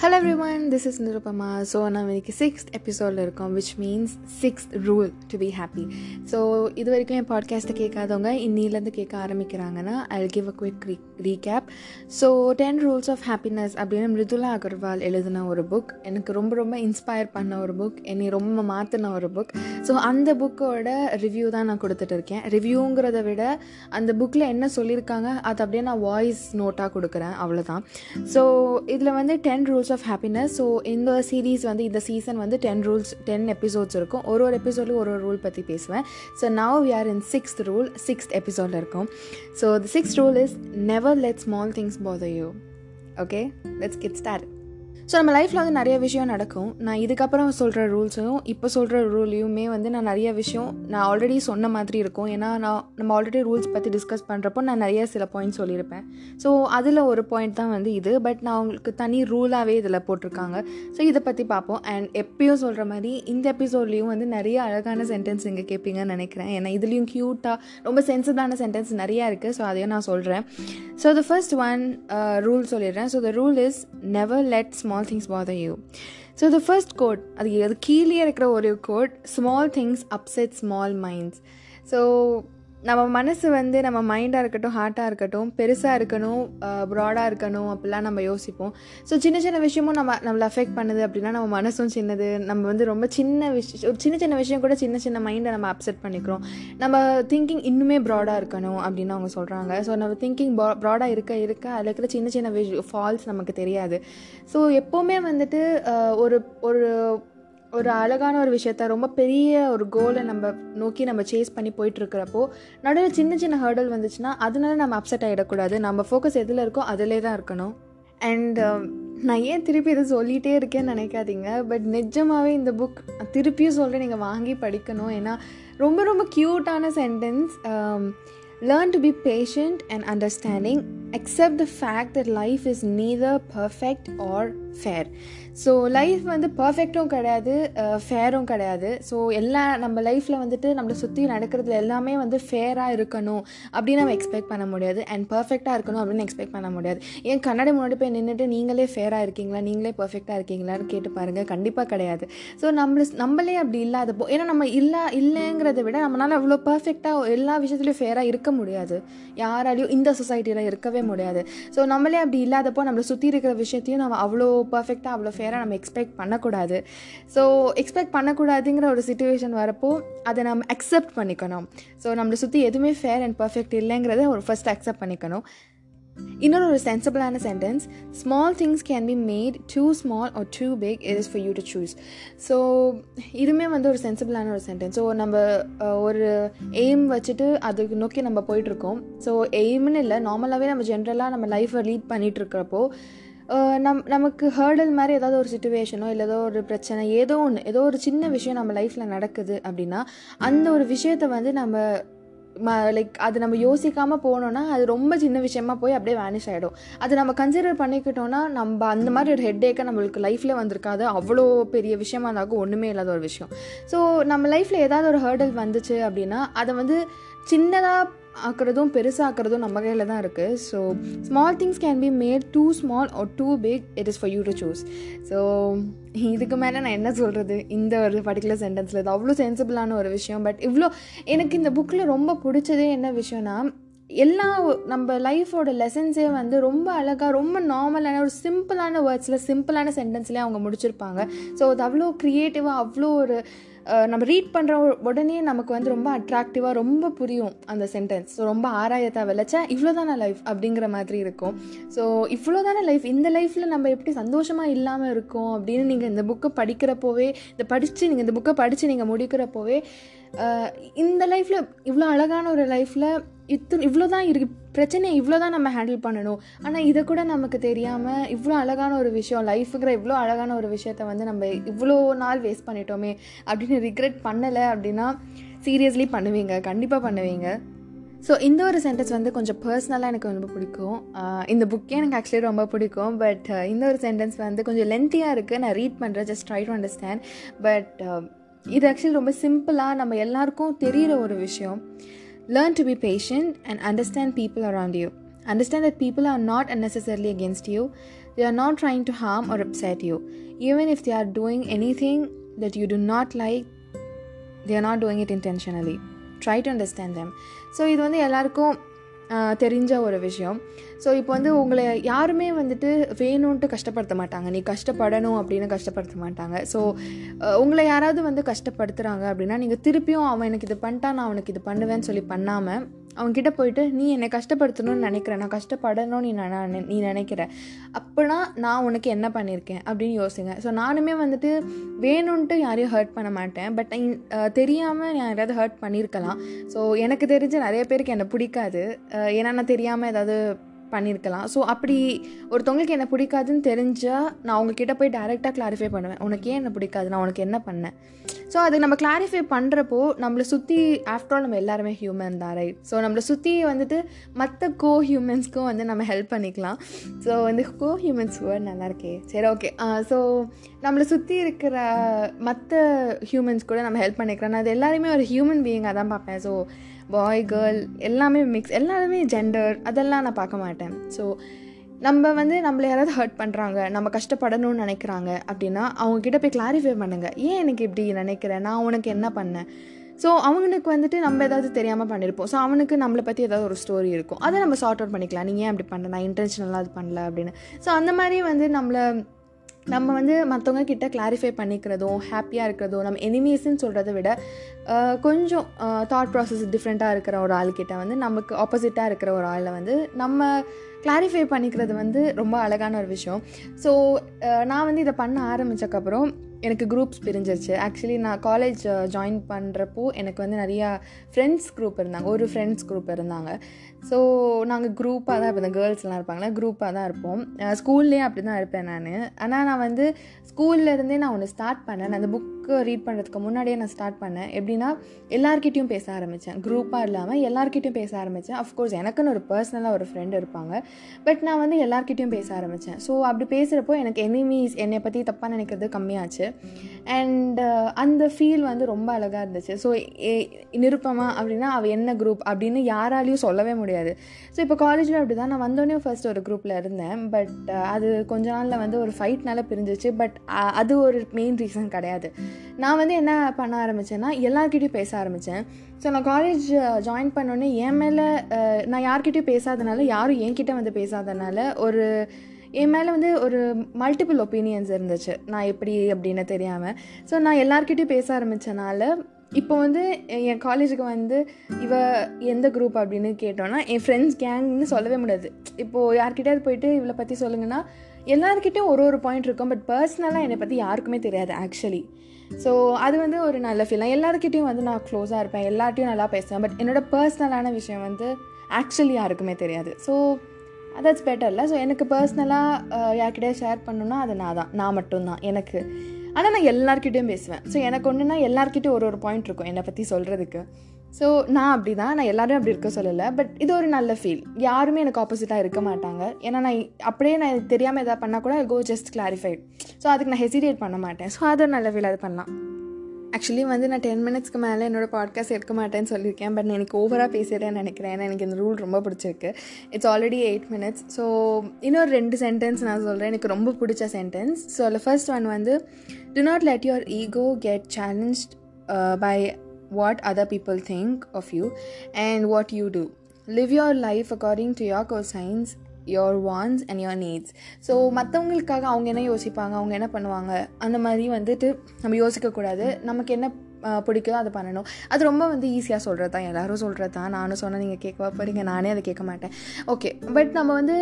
Hello everyone this is Nirupama so நம்ம இன்னைக்கு sixth எபிசோடில் இருக்கோம் which means sixth rule to be happy so இது வரைக்கும் என் பாட்காஸ்ட்டை கேட்காதவங்க இன்னிலேருந்து கேட்க ஆரம்பிக்கிறாங்கன்னா I give a quick re recap so ten rules of happiness அப்படின்னு மிருதுலா அகர்வால் எழுதின ஒரு புக் எனக்கு ரொம்ப ரொம்ப இன்ஸ்பயர் பண்ண ஒரு புக் என்னை ரொம்ப மாற்றின ஒரு புக் ஸோ அந்த புக்கோட ரிவ்யூ தான் நான் கொடுத்துட்டு இருக்கேன். ரிவ்யூங்கிறத விட அந்த புக்கில் என்ன சொல்லியிருக்காங்க அது அப்படியே நான் வாய்ஸ் நோட்டாக கொடுக்குறேன். அவ்வளோதான் ஸோ இதில் வந்து ten rules of happiness so இந்த சீரீஸ் வந்து இந்த சீசன் வந்து டென் ரூல்ஸ் டென் எபிசோட்ஸ் இருக்கும். ஒரு ஒரு எபிசோட்லையும் ஒரு ஒரு ரூல் பற்றி பேசுவேன். So now we are in sixth rule sixth எபிசோடில் இருக்கும். So the sixth rule is never or let small things bother you. Okay, let's get started. So நம்ம லைஃப்பில் வந்து நிறைய விஷயம் நடக்கும். நான் இதுக்கப்புறம் சொல்கிற ரூல்ஸையும் இப்போ சொல்கிற ரூலையுமே வந்து நான் நிறைய விஷயம் நான் ஆல்ரெடி சொன்ன மாதிரி இருக்கும். ஏன்னா நான் நம்ம ஆல்ரெடி ரூல்ஸ் பற்றி டிஸ்கஸ் பண்ணுறப்போ நான் நிறைய சில பாயிண்ட் சொல்லியிருப்பேன். ஸோ அதில் ஒரு பாயிண்ட் தான் வந்து இது. பட் நான் உங்களுக்கு தனி ரூலாகவே இதில் போட்டிருக்காங்க. ஸோ இதை பற்றி பார்ப்போம். அண்ட் எப்பயும் சொல்கிற மாதிரி இந்த எபிசோட்லேயும் வந்து நிறைய அழகான சென்டென்ஸ் இங்கே கேட்பீங்கன்னு நினைக்கிறேன். ஏன்னா இதுலேயும் க்யூட்டாக ரொம்ப சென்சிட்டிவான சென்டென்ஸ் நிறையா இருக்குது ஸோ அதையும் நான் சொல்கிறேன் so the first one rule சொல்லிடுறேன். So the rule is never let small things bother you so the first quote அது அது கீழே இருக்கிற ஒரு quote small things upset small minds so நம்ம மனசு வந்து நம்ம மைண்டாக இருக்கட்டும் ஹார்ட்டாக இருக்கட்டும் பெருசாக இருக்கணும் ப்ராடாக இருக்கணும் அப்படிலாம் நம்ம யோசிப்போம். ஸோ சின்ன சின்ன விஷயமும் நம்ம நம்மளை அஃபெக்ட் பண்ணுது அப்படின்னா நம்ம மனசும் சின்னது. நம்ம வந்து ரொம்ப சின்ன விஷயம் ஒரு சின்ன சின்ன விஷயம் கூட சின்ன சின்ன மைண்டை நம்ம அப்செட் பண்ணிக்கிறோம். நம்ம திங்கிங் இன்னுமே ப்ராடாக இருக்கணும் அப்படின்னு அவங்க சொல்கிறாங்க ஸோ நம்ம திங்கிங் ப்ராடாக இருக்க இருக்க அதில் இருக்கிற சின்ன சின்ன விஷ் ஃபால்ஸ் நமக்கு தெரியாது. ஸோ எப்போவுமே வந்துட்டு ஒரு ஒரு ஒரு அழகான ஒரு விஷயத்த ரொம்ப பெரிய ஒரு கோலை நம்ம நோக்கி நம்ம சேஸ் பண்ணி போயிட்டுருக்கிறப்போ நடுவில் சின்ன சின்ன ஹேர்டல் வந்துச்சுன்னா அதனால நம்ம அப்செட் ஆகிடக்கூடாது நம்ம ஃபோக்கஸ் எதில் இருக்கோ அதிலே தான் இருக்கணும். அண்ட் um, நான் ஏன் திருப்பி இதை சொல்லிகிட்டே இருக்கேன்னு நினைக்காதீங்க. பட் நிஜமாகவே இந்த புக் திருப்பியும் சொல்கிறேன் நீங்கள் வாங்கி படிக்கணும். ஏன்னா ரொம்ப ரொம்ப க்யூட்டான sentence learn to be patient and understanding accept the fact that life is neither perfect or fair so life வந்து பர்ஃபெக்டும் கிடையாது ஃபேரும் கிடையாது. ஸோ எல்லா நம்ம லைஃப்பில் வந்துட்டு நம்மளை சுற்றி நடக்கிறதுல எல்லாமே வந்து ஃபேராக இருக்கணும் அப்படின்னு நம்ம எக்ஸ்பெக்ட் பண்ண முடியாது அண்ட் பர்ஃபெக்டாக இருக்கணும் அப்படின்னு எக்ஸ்பெக்ட் பண்ண முடியாது. ஏன் கண்ணாடி முன்னாடி போய் நின்றுட்டு நீங்களே ஃபேராக இருக்கீங்களா? நீங்களே பர்ஃபெக்டாக இருக்கீங்களான்னு கேட்டு பாருங்கள் கண்டிப்பாக கிடையாது. ஸோ நம்மள நம்மளே அப்படி இல்லாதப்போ ஏன்னா நம்ம இல்லை இல்லைங்கிறத விட நம்மளால் அவ்வளோ பர்ஃபெக்டாக எல்லா விஷயத்துலையும் ஃபேராக இருக்க முடியாது. யாராலையும் இந்த சொசைட்டியில் இருக்கவே முடியாது. ஸோ நம்மளே அப்படி இல்லாதப்போ நம்மளை சுற்றி இருக்கிற விஷயத்தையும் நம்ம அவ்வளோ பர்ஃபெக்டாக அவ்வளோ ஃபேராக நம்ம எக்ஸ்பெக்ட் பண்ணக்கூடாது. ஸோ எக்ஸ்பெக்ட் பண்ணக்கூடாதுங்கிற ஒரு சுச்சுவேஷன் வரப்போ அதை நம்ம அக்செப்ட் பண்ணிக்கணும். ஸோ நம்மளை சுற்றி எதுவுமே ஃபேர் அண்ட் பர்ஃபெக்ட் இல்லைங்கிறத ஒரு ஃபஸ்ட் அக்செப்ட் பண்ணிக்கணும். இன்னொரு ஒரு சென்சிபிளான sentence small things can be made too small or too big it is for you to choose so இதுவுமே வந்து ஒரு சென்சிபிளான ஒரு சென்டென்ஸ் ஸோ நம்ம ஒரு எய்ம் வச்சுட்டு அதுக்கு நோக்கி நம்ம போயிட்டுருக்கோம் ஸோ எய்ம்னு இல்லை நார்மலாகவே நம்ம ஜென்ரலாக நம்ம லைஃப்பை லீட் பண்ணிகிட்டு இருக்கிறப்போ நம் நமக்கு ஹேர்டல் மாதிரி ஏதாவது ஒரு சுச்சுவேஷனோ இல்லை ஏதோ ஒரு பிரச்சனை ஏதோ ஒன்று ஏதோ ஒரு சின்ன விஷயம் நம்ம லைஃப்பில் நடக்குது அப்படின்னா அந்த ஒரு விஷயத்தை வந்து நம்ம ம லைக் அது நம்ம யோசிக்காமல் போனோன்னா அது ரொம்ப சின்ன விஷயமா போய் அப்படியே வேனிஷ் ஆகிடும் அது நம்ம கன்சிடர் பண்ணிக்கிட்டோன்னா நம்ம அந்த மாதிரி ஒரு ஹெட்டேக்கை நம்மளுக்கு லைஃப்பில் வந்திருக்காது. அவ்வளோ பெரிய விஷயமா இருந்தாலும் ஒன்றுமே இல்லாத ஒரு விஷயம். ஸோ நம்ம லைஃப்பில் ஏதாவது ஒரு ஹேர்டல் வந்துச்சு அப்படின்னா அதை வந்து சின்னதாக ஆக்கிறதும் பெருசாக்கிறதும் நம்ம கையில் தான் இருக்குது so small things can be made too small or too big it is for you to choose so இதுக்கு மேலே நான் என்ன சொல்கிறது இந்த ஒரு பர்டிகுலர் சென்டென்ஸில் இது அவ்வளோ சென்சிபிளான ஒரு விஷயம். பட் இவ்வளோ எனக்கு இந்த புக்கில் ரொம்ப பிடிச்சதே என்ன விஷயம்னா எல்லா நம்ம லைஃபோட லெசன்ஸே வந்து ரொம்ப அழகாக ரொம்ப நார்மலான ஒரு சிம்பிளான வேர்ட்ஸில் சிம்பிளான சென்டென்ஸ்லேயே அவங்க முடிச்சிருப்பாங்க. ஸோ அது அவ்வளோ க்ரியேட்டிவாக அவ்வளோ ஒரு நம்ம ரீட் பண்ணுற உடனே நமக்கு வந்து ரொம்ப அட்ராக்டிவாக ரொம்ப புரியும் அந்த சென்டென்ஸ் ஸோ ரொம்ப ஆராயத்தை விளைச்சா இவ்வளோதானே லைஃப் அப்படிங்கிற மாதிரி இருக்கும். ஸோ இவ்வளோதானே லைஃப் இந்த லைஃப்பில் நம்ம எப்படி சந்தோஷமாக இல்லாமல் இருக்கோம் அப்படின்னு நீங்கள் இந்த புக்கை படிக்கிறப்போவே இந்த படித்து நீங்கள் இந்த புக்கை படித்து நீங்கள் முடிக்கிறப்போவே இந்த லைஃப்பில் இவ்வளோ அழகான ஒரு லைஃப்பில் இத்தனை இவ்வளோ தான் இருக்குது பிரச்சனையை இவ்வளோ தான் நம்ம ஹேண்டில் பண்ணணும். ஆனால் இதை கூட நமக்கு தெரியாமல் இவ்வளோ அழகான ஒரு விஷயம் லைஃபுங்கிற இவ்வளோ அழகான ஒரு விஷயத்த வந்து நம்ம இவ்வளோ நாள் வேஸ்ட் பண்ணிட்டோமே அப்படின்னு ரிக்ரெட் பண்ணலை அப்படின்னா சீரியஸ்லி பண்ணுவீங்க கண்டிப்பாக பண்ணுவீங்க. ஸோ இந்த ஒரு சென்டென்ஸ் வந்து கொஞ்சம் பர்சனலாக எனக்கு ரொம்ப பிடிக்கும். இந்த புக்கே எனக்கு ஆக்சுவலி ரொம்ப பிடிக்கும். பட் இந்த ஒரு சென்டென்ஸ் வந்து கொஞ்சம் லென்த்தியாக இருக்குது நான் ரீட் பண்ணுறேன் just try to understand but இது ஆக்சுவலி ரொம்ப சிம்பிளாக நம்ம எல்லாருக்கும் தெரிகிற ஒரு விஷயம். learn to be patient and understand people around you understand that people are not unnecessarily against you they are not trying to harm or upset you even if they are doing anything that you do not like they are not doing it intentionally try to understand them so இது வந்து எல்லாருக்கும் ஆஹ், தெரிஞ்ச ஒரு விஷயம் so இப்போ வந்து உங்களை யாருமே வந்துட்டு வேணும்ன்ட்டு கஷ்டப்படுத்த மாட்டாங்க. நீ கஷ்டப்படணும் அப்படின்னு கஷ்டப்படுத்த மாட்டாங்க. ஸோ உங்களை யாராவது வந்து கஷ்டப்படுத்துகிறாங்க அப்படின்னா நீங்கள் திருப்பியும் அவன் எனக்கு இது பண்ணிட்டா நான் அவனுக்கு இது பண்ணுவேன்னு சொல்லி பண்ணாமல் அவன்கிட்ட போயிட்டு நீ என்னை கஷ்டப்படுத்தணும்னு நினைக்கிற. நான் கஷ்டப்படணும்னு நீ நான் நீ நினைக்கிற. அப்போனா நான் உனக்கு என்ன பண்ணியிருக்கேன்? அப்படின்னு யோசிங்க. ஸோ நானுமே வந்துட்டு வேணும்ன்ட்டு யாரையும் ஹர்ட் பண்ண மாட்டேன். பட் தெரியாமல் நான் யாராவது ஹர்ட் பண்ணியிருக்கலாம். ஸோ எனக்கு தெரிஞ்ச நிறைய பேருக்கு என்னை பிடிக்காது. ஏன்னா நான் தெரியாமல் ஏதாவது பண்ணியிருக்கலாம் ஸோ அப்படி ஒருத்தவங்களுக்கு என்ன பிடிக்காதுன்னு தெரிஞ்சால் நான் அவங்கக்கிட்ட போய் டைரெக்டாக கிளாரிஃபை பண்ணுவேன். உனக்கு ஏன் என்ன பிடிக்காது? நான் உனக்கு என்ன பண்ணேன்? ஸோ அது நம்ம கிளாரிஃபை பண்ணுறப்போ நம்மளை சுற்றி ஆஃப்டர் ஆல் நம்ம எல்லாருமே ஹியூமன் தான் ரைட் ஸோ நம்மளை சுற்றி வந்துட்டு மற்ற கோ ஹியூமன்ஸ்க்கும் வந்து நம்ம ஹெல்ப் பண்ணிக்கலாம். ஸோ வந்து கோ ஹியூமன்ஸ் வேர்ட் நல்லா இருக்கே சரி ஓகே ஸோ நம்மளை சுற்றி இருக்கிற மற்ற ஹியூமன்ஸ் கூட நம்ம ஹெல்ப் பண்ணிக்கிறோம் நான் அது எல்லாருமே ஒரு ஹியூமன் பீயிங்காக தான் பார்ப்பேன். ஸோ பாய் கேர்ள் எல்லாமே மிக்ஸ் எல்லாருமே ஜெண்டர் அதெல்லாம் நான் பார்க்க மாட்டேன். ஸோ நம்ம வந்து நம்மளை யாராவது ஹர்ட் பண்ணுறாங்க நம்ம கஷ்டப்படணும்னு நினைக்கிறாங்க அப்படின்னா அவங்கக்கிட்ட போய் கிளாரிஃபை பண்ணுங்கள் ஏன் எனக்கு இப்படி நினைக்கிறேன் நான் உனக்கு என்ன பண்ணேன்? ஸோ அவனுக்கு வந்துட்டு நம்ம ஏதாவது தெரியாமல் பண்ணியிருப்போம் ஸோ அவனுக்கு நம்மளை பற்றி ஏதாவது ஒரு ஸ்டோரி இருக்கும். அதை நம்ம சார்ட் அவுட் பண்ணிக்கலாம். நீங்கள் ஏன் அப்படி பண்ண நான் இன்டென்ஷனலாக அது பண்ணல அப்படின்னு. ஸோ அந்த மாதிரி வந்து நம்மளை நம்ம வந்து மற்றவங்க கிட்ட கிளாரிஃபை பண்ணிக்கிறதும் ஹாப்பியாக இருக்கிறதும் நம்ம எனிமீஸ்ன்னு சொல்கிறத விட கொஞ்சம் தாட் ப்ராசஸ் டிஃப்ரெண்ட்டாக இருக்கிற ஒரு ஆள்கிட்ட வந்து நமக்கு ஆப்போசிட்டாக இருக்கிற ஒரு ஆளை வந்து நம்ம கிளாரிஃபை பண்ணிக்கிறது வந்து ரொம்ப அழகான ஒரு விஷயம். ஸோ நான் வந்து இதை பண்ண ஆரம்பித்தக்கப்புறம் எனக்கு குரூப்ஸ் பிரிஞ்சிருச்சு. ஆக்சுவலி நான் காலேஜ் ஜாயின் பண்ணுறப்போ எனக்கு வந்து நிறையா ஃப்ரெண்ட்ஸ் குரூப் இருந்தாங்க. ஒரு ஃப்ரெண்ட்ஸ் குரூப் இருந்தாங்க. ஸோ நாங்கள் குரூப்பாக தான் இப்போ கேர்ள்ஸ்லாம் இருப்பாங்களே குரூப்பாக தான் இருப்போம். ஸ்கூல்லேயே அப்படி தான் இருப்பேன் நான். ஆனால் நான் வந்து ஸ்கூல்லேருந்தே நான் ஒன்று ஸ்டார்ட் பண்ணேன் நான் அந்த புக்கு ரீட் பண்ணுறதுக்கு முன்னாடியே நான் ஸ்டார்ட் பண்ணேன். எப்படின்னா எல்லார்கிட்டயும் பேச ஆரம்பித்தேன் குரூப்பாக இல்லாமல் எல்லார்கிட்டயும் பேச ஆரம்பித்தேன் அஃப்கோர்ஸ் எனக்குன்னு ஒரு பர்சனலாக ஒரு ஃப்ரெண்ட் இருப்பாங்க. பட் நான் வந்து எல்லார்கிட்டயும் பேச ஆரம்பித்தேன் ஸோ அப்படி பேசுகிறப்போ எனக்கு எனிமீஸ் என்னை பற்றி தப்பாக நினைக்கிறது கம்மியாச்சு. அண்ட் அந்த ஃபீல் வந்து ரொம்ப அழகாக இருந்துச்சு. ஸோ நிருப்பமா அப்படின்னா அவள் என்ன குரூப் அப்படின்னு யாராலையும் சொல்லவே முடியாது. ஸோ இப்போ காலேஜில் அப்படி தான் நான் வந்தோடனே ஃபர்ஸ்ட் ஒரு குரூப்பில் இருந்தேன். பட் அது கொஞ்ச நாளில் வந்து ஒரு ஃபைட்னால பிரிஞ்சிச்சு. பட் அது ஒரு மெயின் ரீசன் கிடையாது. நான் வந்து என்ன பண்ண ஆரம்பித்தேன்னா எல்லாருக்கிட்டையும் பேச ஆரம்பித்தேன் ஸோ நான் காலேஜ் ஜாயின் பண்ணோன்னே என் மேலே நான் யார்கிட்டையும் பேசாதனால யாரும் என்கிட்ட வந்து பேசாதனால ஒரு என் மேலே வந்து ஒரு மல்டிபிள் ஒப்பீனியன்ஸ் இருந்துச்சு. நான் எப்படி அப்படின்னு தெரியாமல் ஸோ நான் எல்லாருக்கிட்டையும் பேச ஆரம்பித்தனால இப்போ வந்து என் காலேஜுக்கு வந்து இவ எந்த குரூப் அப்படின்னு கேட்டோன்னா என் ஃப்ரெண்ட்ஸ் கேங்னு சொல்லவே முடியாது. இப்போது யார்கிட்டயாவது போயிட்டு இவளை பற்றி சொல்லுங்கன்னா எல்லாருக்கிட்டையும் ஒரு ஒரு பாயிண்ட் இருக்கும். பட் பர்சனலாக என்னை பற்றி யாருக்குமே தெரியாது ஆக்சுவலி ஸோ அது வந்து ஒரு நல்ல ஃபீல் நான் எல்லாருக்கிட்டையும் வந்து நான் க்ளோஸாக இருப்பேன். எல்லார்ட்டையும் நல்லா பேசுவேன். பட் என்னோட பர்சனலான விஷயம் வந்து ஆக்சுவலி யாருக்குமே தெரியாது. ஸோ தட்ஸ் பெட்டர்ல ஸோ எனக்கு பர்சனலாக யார்கிட்டயே ஷேர் பண்ணணுன்னா அது நான் தான். நான் மட்டும்தான். எனக்கு ஆனால் நான் எல்லாருக்கிட்டேயும் பேசுவேன். ஸோ எனக்கு ஒன்றுனா எல்லாருக்கிட்டே ஒரு ஒரு பாயிண்ட் இருக்கும் என்னை பற்றி சொல்கிறதுக்கு ஸோ நான் அப்படி தான் நான் எல்லாரும் அப்படி இருக்க சொல்லலை. பட் இது ஒரு நல்ல ஃபீல் யாருமே எனக்கு ஆப்போசிட்டாக இருக்க மாட்டாங்க. ஏன்னா நான் அப்படியே நான் தெரியாமல் எதாவது பண்ணால் கூட கோ ஜஸ்ட் கிளாரிஃபைட் ஸோ அதுக்கு நான் ஹெசிடேட் பண்ண மாட்டேன். ஸோ அது ஒரு நல்ல ஃபீல் அது பண்ணலாம். ஆக்சுவலி வந்து நான் டென் மினிட்ஸ்க்கு மேலே என்னோட பாட்காஸ்ட் எடுக்க மாட்டேன்னு சொல்லியிருக்கேன். பட் நான் எனக்கு ஓவராக பேசிடுறேன்னு நினைக்கிறேன். ஏன்னா எனக்கு இந்த ரூல் ரொம்ப பிடிச்சிருக்கு. It's already eight minutes so இன்னொரு ரெண்டு சென்டென்ஸ் நான் சொல்கிறேன் எனக்கு ரொம்ப பிடிச்ச சென்டென்ஸ் ஸோ அதில் ஃபர்ஸ்ட் ஒன் வந்து do not let your ego get challenged by what other people think of you and what you do live your life according to your conscience your wants and your needs so மற்றவங்களுக்காக அவங்க என்ன யோசிப்பாங்க? அவங்க என்ன பண்ணுவாங்க? அந்த மாதிரி வந்துட்டு நம்ம யோசிக்கக்கூடாது. நமக்கு என்ன பிடிக்குதோ அதை பண்ணணும். அது ரொம்ப வந்து ஈஸியாக சொல்கிறது தான் எல்லாரும் சொல்கிறது தான் நானும் சொன்னால் நீங்கள் கேட்கவா போகிறீங்க நானே அதை கேட்க மாட்டேன். ஓகே பட் நம்ம வந்து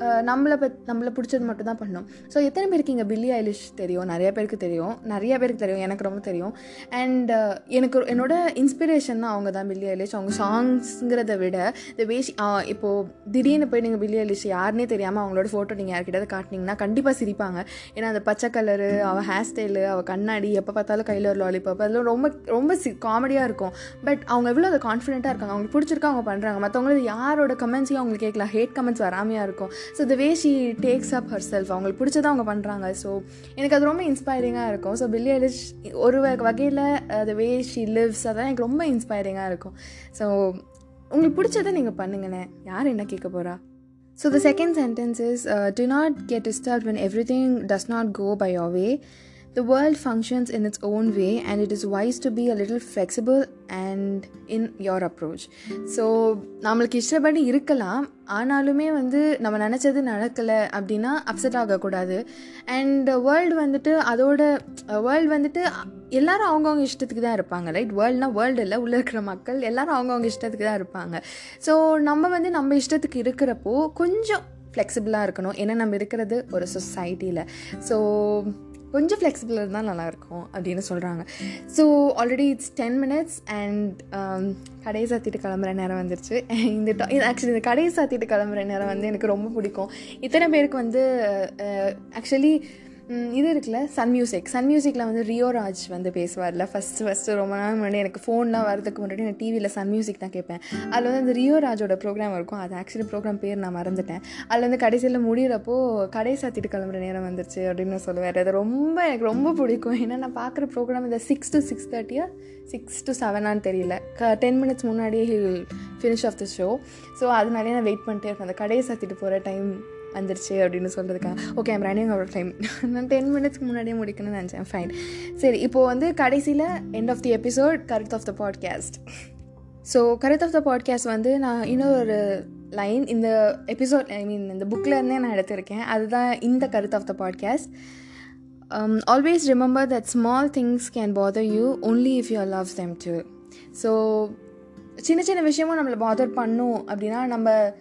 நம்மளை பத் நம்மளை பிடிச்சது மட்டும் தான் பண்ணணும். ஸோ எத்தனை பேருக்கு இங்கே பில்லி ஐலிஷ் தெரியும்? நிறைய பேருக்கு தெரியும். நிறைய பேருக்கு தெரியும். எனக்கு ரொம்ப தெரியும். அண்ட் எனக்கு ஒரு- என்னோட இன்ஸ்பிரேஷன்னா அவங்க தான் பில்லி ஐலிஷ் அவங்க சாங்ஸுங்கிறத விட இந்த வேஷ் இப்போது திடீர்னு போய் நீங்கள் பில்லி ஐலிஷ் யாருன்னே தெரியாமல் அவங்களோட ஃபோட்டோ நீங்கள் யார்கிட்ட காட்டினீங்கன்னா கண்டிப்பாக சிரிப்பாங்க. ஏன்னா அந்த பச்சை கலரு அவள் ஹேர் ஸ்டைலு அவள் கண்ணாடி எப்போ பார்த்தாலும் கையில் ஒரு லாலிபாப் பதிலும் ரொம்ப ரொம்ப சி காமெடியாக இருக்கும். பட் அவங்க எவ்வளோ அதை கான்ஃபிடென்ட்டாக இருக்காங்க அவங்களுக்கு பிடிச்சிருக்கா அவங்க பண்ணுறாங்க மற்றவங்களுக்கு யாரோட கமெண்ட்ஸையும் அவங்களுக்கு கேட்கல. ஹேட் கமெண்ட்ஸ் வராமையாக இருக்கும். So the way she takes up herself அவங்களுக்கு பிடிச்சதான் அவங்க பண்ணுறாங்க ஸோ எனக்கு அது ரொம்ப இன்ஸ்பைரிங்காக இருக்கும். ஸோ பில்லி எலிஷ் ஒரு வகையில் த வே ஷி லிவ்ஸ் அதான் எனக்கு ரொம்ப இன்ஸ்பைரிங்காக இருக்கும். ஸோ உங்களுக்கு பிடிச்சதை நீங்கள் பண்ணுங்கண்ணே யார் என்ன கேட்க போகிறா So the second sentence is uh, Do not get disturbed when everything does not go by your way. The world functions in its own way, and it is wise to be a little flexible and in your approach. So நம்மளுக்கு இஷ்டப்படி இருக்கலாம். ஆனாலுமே வந்து நம்ம நினச்சது நடக்கலை அப்படின்னா upset ஆகக்கூடாது. அண்ட் வேர்ல்டு வந்துட்டு அதோட வேர்ல்டு வந்துட்டு எல்லாரும் அவங்கவுங்க இஷ்டத்துக்கு தான் இருப்பாங்க ரைட் வேர்ல்ட்னா வேர்ல்டு இல்லை உள்ளே இருக்கிற மக்கள் எல்லாரும் அவங்கவுங்க இஷ்டத்துக்கு தான் இருப்பாங்க. ஸோ நம்ம வந்து நம்ம இஷ்டத்துக்கு இருக்கிறப்போ கொஞ்சம் ஃப்ளெக்சிபிளாக இருக்கணும். ஏன்னா நம்ம இருக்கிறது ஒரு சொசைட்டியில் ஸோ கொஞ்சம் ஃப்ளெக்சிபிள் இருந்தால் நல்லாயிருக்கும் அப்படின்னு சொல்கிறாங்க so already it's ten minutes and கடையை சாத்திட்டு கிளம்புற நேரம் வந்துருச்சு. இந்த ஆக்சுவலி இந்த கடையை சாத்திட்டு கிளம்புற நேரம் வந்து எனக்கு ரொம்ப பிடிக்கும். இத்தனை பேருக்கு வந்து ஆக்சுவலி இது இருக்குல்ல சன் மியூசிக் சன் மியூசிக்கில் வந்து ரியோ ராஜ் வந்து பேசுவார்ல ஃபஸ்ட்டு ஃபஸ்ட்டு ரொம்ப நாள் முன்னாடி எனக்கு ஃபோன்லாம் வரதுக்கு முன்னாடி நான் டிவியில் சன் மியூசிக் தான் கேட்பேன் அதில் வந்து அந்த ரியோ ராஜோட ப்ரோக்ராம் இருக்கும். அது ஆக்சுவலி ப்ரோக்ராம் பேர் நான் மறந்துட்டேன். அதில் வந்து கடைசியில் முடிகிறப்போ கடை சாத்திட்டு கிளம்புற நேரம் வந்துருச்சு அப்படின்னு சொல்லுவார் அது ரொம்ப எனக்கு ரொம்ப பிடிக்கும். ஏன்னா நான் பார்க்குற ப்ரோக்ராம் இந்த சிக்ஸ் டு சிக்ஸ் தேர்ட்டியா சிக்ஸ் டு செவனான்னு தெரியல. க டென் மினிட்ஸ் முன்னாடியே hill finish of the show so அதனாலே நான் வெயிட் பண்ணிட்டே இருப்பேன். அந்த கடையை சாத்திட்டு போகிற டைம் வந்துருச்சு அப்படின்னு சொல்கிறதுக்காக okay I'm running out time நான் டென் மினிட்ஸ்க்கு முன்னாடியே முடிக்கணும்னு நினச்சேன். ஃபைன் சரி இப்போது வந்து கடைசியில் எண்ட் ஆஃப் தி எபிசோட் கருத் ஆஃப் த பாட்காஸ்ட் ஸோ கருத் ஆஃப் த பாட்காஸ்ட் வந்து நான் இன்னொரு லைன் இந்த எபிசோட் ஐ மீன் இந்த புக்கிலேருந்தே நான் எடுத்திருக்கேன். அதுதான் இந்த கருத் of the podcast always remember that small things can bother you only if you loves them to so சின்ன சின்ன விஷயமும் நம்மளை பாதர் பண்ணும் அப்படின்னா நம்ம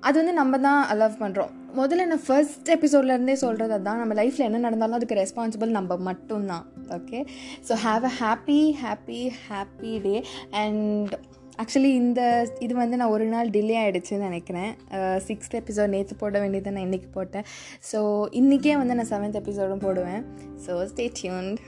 அது வந்து நம்ம தான் அலவ் பண்ணுறோம் முதல்ல நான் ஃபர்ஸ்ட் எபிசோட்லேருந்தே சொல்கிறது தான் நம்ம லைஃப்பில் என்ன நடந்தாலும் அதுக்கு ரெஸ்பான்சிபிள் நம்ம மட்டும்தான். Okay so have a happy happy happy day and actually இந்த இது வந்து நான் ஒரு நாள் டிலே ஆகிடுச்சுன்னு நினைக்கிறேன். சிக்ஸ்த் எபிசோட் நேற்று போட வேண்டியதை நான் இன்றைக்கி போட்டேன். ஸோ இன்றைக்கே வந்து நான் செவன்த் எபிசோடும் போடுவேன். So stay tuned